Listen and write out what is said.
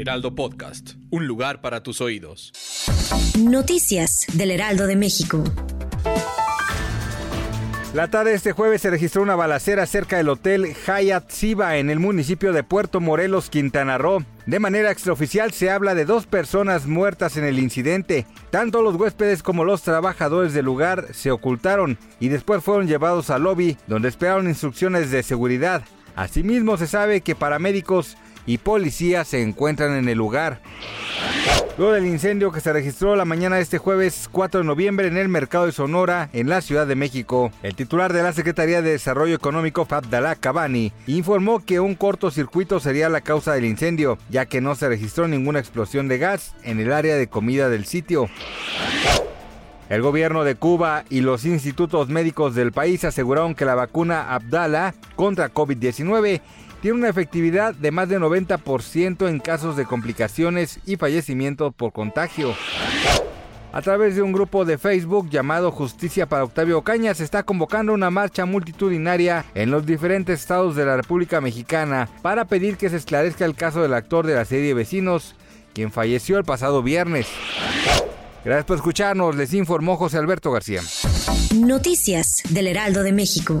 Heraldo Podcast. Un lugar para tus oídos. Noticias del Heraldo de México. La tarde de este jueves se registró una balacera cerca del hotel Hyatt Siva en el municipio de Puerto Morelos, Quintana Roo. De manera extraoficial se habla de dos personas muertas en el incidente. Tanto los huéspedes como los trabajadores del lugar se ocultaron y después fueron llevados al lobby donde esperaron instrucciones de seguridad. Asimismo se sabe que paramédicos y policías se encuentran en el lugar. Luego del incendio que se registró la mañana de este jueves 4 de noviembre en el mercado de Sonora, en la Ciudad de México, el titular de la Secretaría de Desarrollo Económico, Fabdallah Cabani, informó que un cortocircuito sería la causa del incendio, ya que no se registró ninguna explosión de gas en el área de comida del sitio. El gobierno de Cuba y los institutos médicos del país aseguraron que la vacuna Abdala contra COVID-19 tiene una efectividad de más de 90% en casos de complicaciones y fallecimiento por contagio. A través de un grupo de Facebook llamado Justicia para Octavio Ocaña se está convocando una marcha multitudinaria en los diferentes estados de la República Mexicana para pedir que se esclarezca el caso del actor de la serie Vecinos, quien falleció el pasado viernes. Gracias por escucharnos, les informó José Alberto García. Noticias del Heraldo de México.